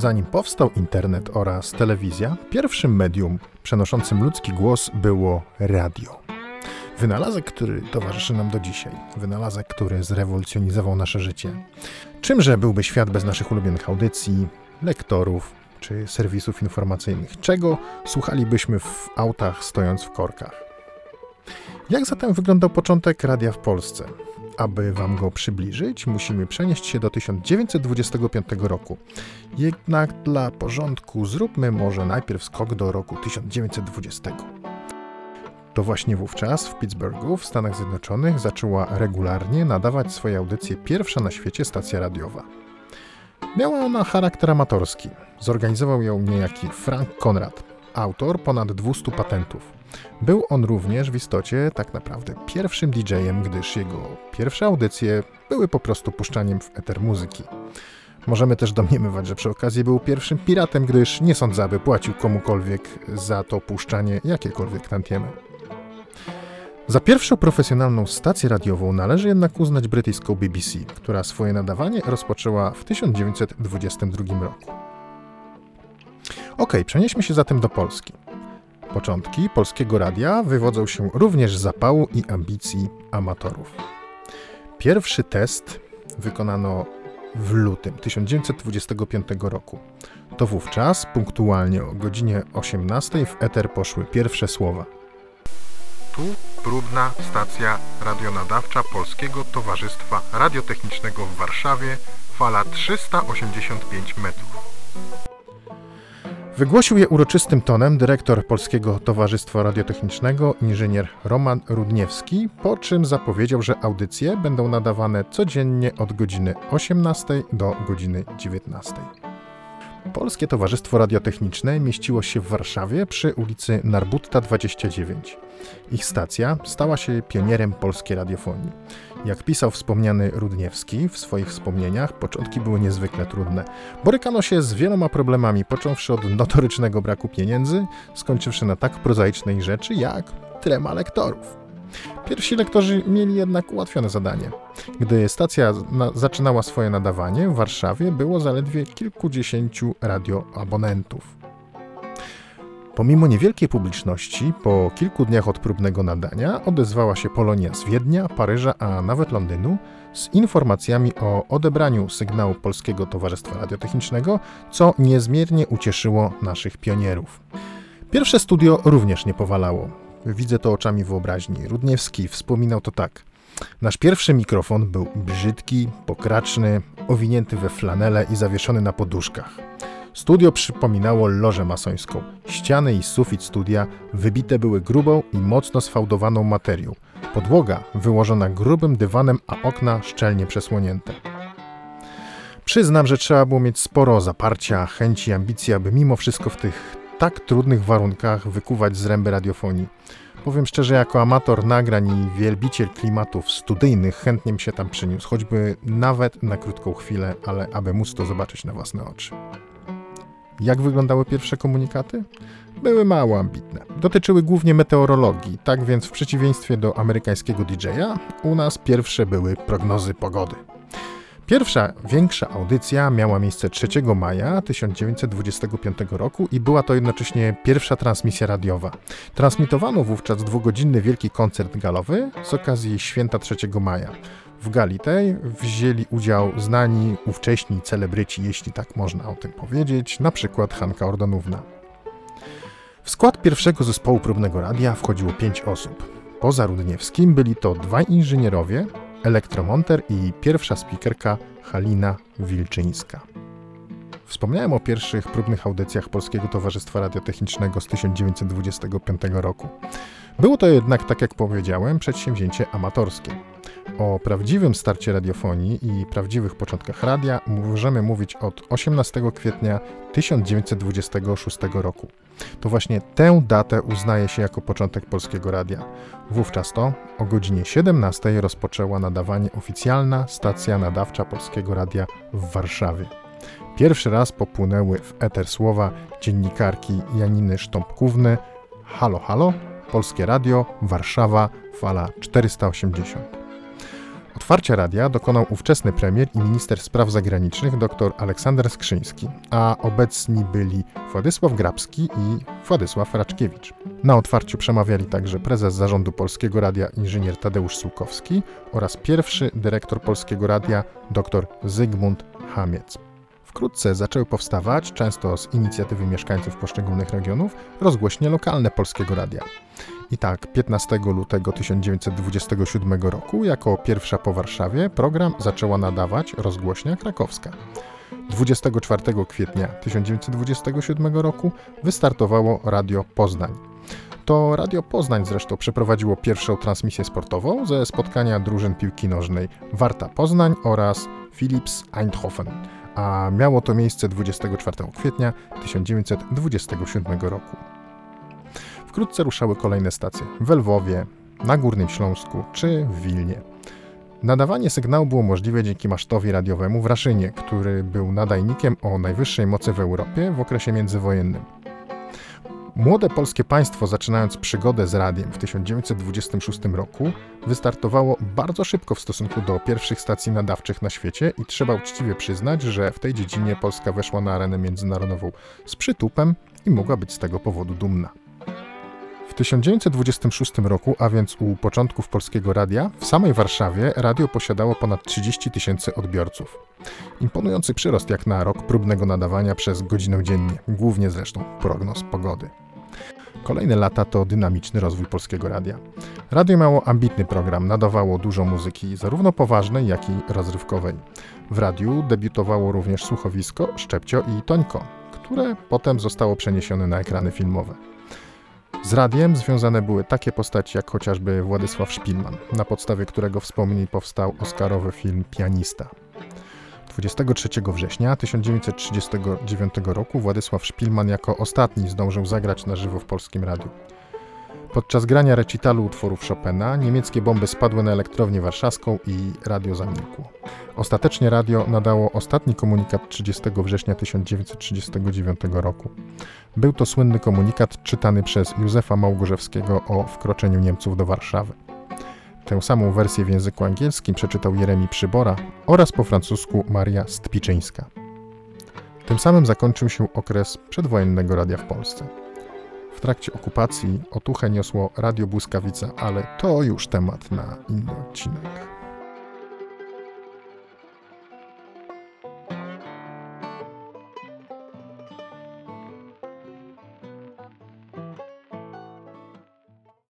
Zanim powstał internet oraz telewizja, pierwszym medium przenoszącym ludzki głos było radio. Wynalazek, który towarzyszy nam do dzisiaj. Wynalazek, który zrewolucjonizował nasze życie. Czymże byłby świat bez naszych ulubionych audycji, lektorów czy serwisów informacyjnych? Czego słuchalibyśmy w autach stojąc w korkach? Jak zatem wyglądał początek radia w Polsce? Aby Wam go przybliżyć, musimy przenieść się do 1925 roku. Jednak dla porządku zróbmy może najpierw skok do roku 1920. To właśnie wówczas w Pittsburghu w Stanach Zjednoczonych zaczęła regularnie nadawać swoje audycje pierwsza na świecie stacja radiowa. Miała ona charakter amatorski. Zorganizował ją niejaki Frank Conrad, autor ponad 200 patentów. Był on również w istocie tak naprawdę pierwszym DJ-em, gdyż jego pierwsze audycje były po prostu puszczaniem w eter muzyki. Możemy też domniemywać, że przy okazji był pierwszym piratem, gdyż nie sądzę, aby płacił komukolwiek za to puszczanie jakiekolwiek tantiemy. Za pierwszą profesjonalną stację radiową należy jednak uznać brytyjską BBC, która swoje nadawanie rozpoczęła w 1922 roku. Ok, przenieśmy się zatem do Polski. Początki polskiego radia wywodzą się również z zapału i ambicji amatorów. Pierwszy test wykonano w lutym 1925 roku. To wówczas, punktualnie o godzinie 18 w eter poszły pierwsze słowa. Tu próbna stacja radionadawcza Polskiego Towarzystwa Radiotechnicznego w Warszawie, fala 385 metrów. Wygłosił je uroczystym tonem dyrektor Polskiego Towarzystwa Radiotechnicznego, inżynier Roman Rudniewski, po czym zapowiedział, że audycje będą nadawane codziennie od godziny 18 do godziny 19. Polskie Towarzystwo Radiotechniczne mieściło się w Warszawie przy ulicy Narbutta 29. Ich stacja stała się pionierem polskiej radiofonii. Jak pisał wspomniany Rudniewski w swoich wspomnieniach, początki były niezwykle trudne. Borykano się z wieloma problemami, począwszy od notorycznego braku pieniędzy, skończywszy na tak prozaicznej rzeczy jak trema lektorów. Pierwsi lektorzy mieli jednak ułatwione zadanie. Gdy stacja na, zaczynała swoje nadawanie, w Warszawie było zaledwie kilkudziesięciu radioabonentów. Pomimo niewielkiej publiczności, po kilku dniach od próbnego nadania odezwała się Polonia z Wiednia, Paryża, a nawet Londynu z informacjami o odebraniu sygnału Polskiego Towarzystwa Radiotechnicznego, co niezmiernie ucieszyło naszych pionierów. Pierwsze studio również nie powalało. Widzę to oczami wyobraźni. Rudniewski wspominał to tak. Nasz pierwszy mikrofon był brzydki, pokraczny, owinięty we flanelę i zawieszony na poduszkach. Studio przypominało lożę masońską. Ściany i sufit studia wybite były grubą i mocno sfałdowaną materią. Podłoga wyłożona grubym dywanem, a okna szczelnie przesłonięte. Przyznam, że trzeba było mieć sporo zaparcia, chęci, ambicji, aby mimo wszystko w tych tak trudnych warunkach wykuwać zręby radiofonii. Powiem szczerze, jako amator nagrań i wielbiciel klimatów studyjnych chętnie mi się tam przyniósł, choćby nawet na krótką chwilę, ale aby móc to zobaczyć na własne oczy. Jak wyglądały pierwsze komunikaty? Były mało ambitne. Dotyczyły głównie meteorologii, tak więc w przeciwieństwie do amerykańskiego DJ-a, u nas pierwsze były prognozy pogody. Pierwsza większa audycja miała miejsce 3 maja 1925 roku i była to jednocześnie pierwsza transmisja radiowa. Transmitowano wówczas dwugodzinny wielki koncert galowy z okazji święta 3 maja. W gali tej wzięli udział znani ówcześni celebryci, jeśli tak można o tym powiedzieć, na przykład Hanka Ordonówna. W skład pierwszego zespołu próbnego radia wchodziło pięć osób. Poza Rudniewskim byli to dwaj inżynierowie, elektromonter i pierwsza spikerka Halina Wilczyńska. Wspomniałem o pierwszych próbnych audycjach Polskiego Towarzystwa Radiotechnicznego z 1925 roku. Było to jednak, tak jak powiedziałem, przedsięwzięcie amatorskie. O prawdziwym starcie radiofonii i prawdziwych początkach radia możemy mówić od 18 kwietnia 1926 roku. To właśnie tę datę uznaje się jako początek polskiego radia. Wówczas to o godzinie 17 rozpoczęła nadawanie oficjalna stacja nadawcza polskiego radia w Warszawie. Pierwszy raz popłynęły w eter słowa dziennikarki Janiny Sztąpkówny Halo, halo, Polskie Radio, Warszawa, fala 480. Otwarcia radia dokonał ówczesny premier i minister spraw zagranicznych dr Aleksander Skrzyński, a obecni byli Władysław Grabski i Władysław Raczkiewicz. Na otwarciu przemawiali także prezes zarządu Polskiego Radia inżynier Tadeusz Sułkowski oraz pierwszy dyrektor Polskiego Radia dr Zygmunt Hamiec. Wkrótce zaczęły powstawać, często z inicjatywy mieszkańców poszczególnych regionów, rozgłośnie lokalne Polskiego Radia. I tak 15 lutego 1927 roku, jako pierwsza po Warszawie, program zaczęła nadawać rozgłośnia krakowska. 24 kwietnia 1927 roku wystartowało Radio Poznań. To Radio Poznań zresztą przeprowadziło pierwszą transmisję sportową ze spotkania drużyn piłki nożnej Warta Poznań oraz Philips Eindhoven, a miało to miejsce 24 kwietnia 1927 roku. Wkrótce ruszały kolejne stacje w Lwowie, na Górnym Śląsku czy w Wilnie. Nadawanie sygnału było możliwe dzięki masztowi radiowemu w Raszynie, który był nadajnikiem o najwyższej mocy w Europie w okresie międzywojennym. Młode polskie państwo, zaczynając przygodę z radiem w 1926 roku, wystartowało bardzo szybko w stosunku do pierwszych stacji nadawczych na świecie i trzeba uczciwie przyznać, że w tej dziedzinie Polska weszła na arenę międzynarodową z przytupem i mogła być z tego powodu dumna. W 1926 roku, a więc u początków Polskiego Radia, w samej Warszawie radio posiadało ponad 30 tysięcy odbiorców. Imponujący przyrost jak na rok próbnego nadawania przez godzinę dziennie, głównie zresztą prognoz pogody. Kolejne lata to dynamiczny rozwój Polskiego Radia. Radio miało ambitny program, nadawało dużo muzyki, zarówno poważnej, jak i rozrywkowej. W radiu debiutowało również słuchowisko Szczepcio i Tońko, które potem zostało przeniesione na ekrany filmowe. Z radiem związane były takie postaci jak chociażby Władysław Szpilman, na podstawie którego wspomnień powstał oscarowy film Pianista. 23 września 1939 roku Władysław Szpilman jako ostatni zdążył zagrać na żywo w polskim radiu. Podczas grania recitalu utworów Chopina niemieckie bomby spadły na elektrownię warszawską i radio zamilkło. Ostatecznie radio nadało ostatni komunikat 30 września 1939 roku. Był to słynny komunikat czytany przez Józefa Małgorzewskiego o wkroczeniu Niemców do Warszawy. Tę samą wersję w języku angielskim przeczytał Jeremi Przybora oraz po francusku Maria Stpiczyńska. Tym samym zakończył się okres przedwojennego radia w Polsce. W trakcie okupacji otuchę niosło Radio Błyskawica, ale to już temat na inny odcinek.